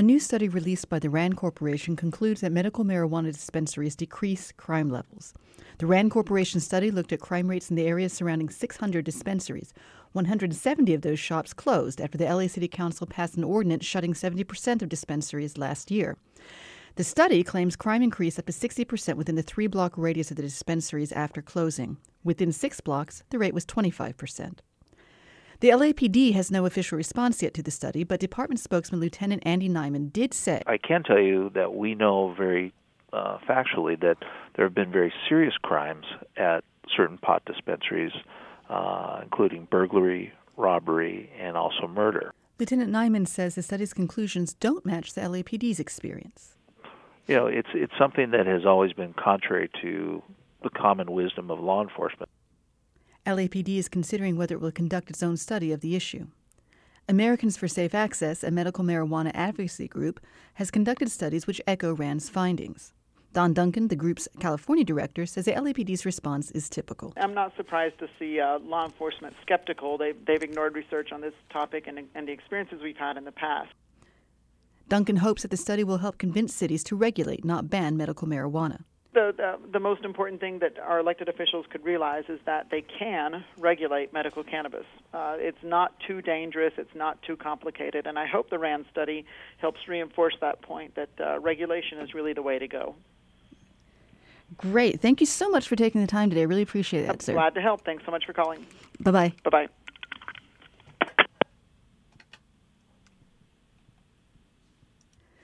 A new study released by the RAND Corporation concludes that medical marijuana dispensaries decrease crime levels. The RAND Corporation study looked at crime rates in the areas surrounding 600 dispensaries. 170 of those shops closed after the LA City Council passed an ordinance shutting 70% of dispensaries last year. The study claims crime increased up to 60% within the three block radius of the dispensaries after closing. Within six blocks, the rate was 25%. The LAPD has no official response yet to the study, but department spokesman Lieutenant Andy Neiman did say I can tell you that we know very uh, factually that there have been very serious crimes at certain pot dispensaries, uh, including burglary, robbery, and also murder. Lieutenant Neiman says the study's conclusions don't match the LAPD's experience. You know, it's it's something that has always been contrary to the common wisdom of law enforcement. LAPD is considering whether it will conduct its own study of the issue. Americans for Safe Access, a medical marijuana advocacy group, has conducted studies which echo RAND's findings. Don Duncan, the group's California director, says the LAPD's response is typical. I'm not surprised to see uh, law enforcement skeptical. They've, they've ignored research on this topic and, and the experiences we've had in the past. Duncan hopes that the study will help convince cities to regulate, not ban, medical marijuana the, the, the most important thing that our elected officials could realize is that they can regulate medical cannabis. Uh, it's not too dangerous. It's not too complicated, and I hope the RAND study helps reinforce that point that uh, regulation is really the way to go. Great. Thank you so much for taking the time today. I really appreciate that, I'm sir. Glad to help. Thanks so much for calling. Bye bye. Bye bye.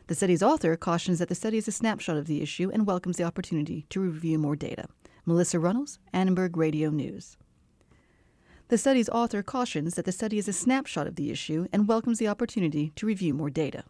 The study's author cautions that the study is a snapshot of the issue and welcomes the opportunity to review more data. Melissa Runnels, Annenberg Radio News. The study's author cautions that the study is a snapshot of the issue and welcomes the opportunity to review more data.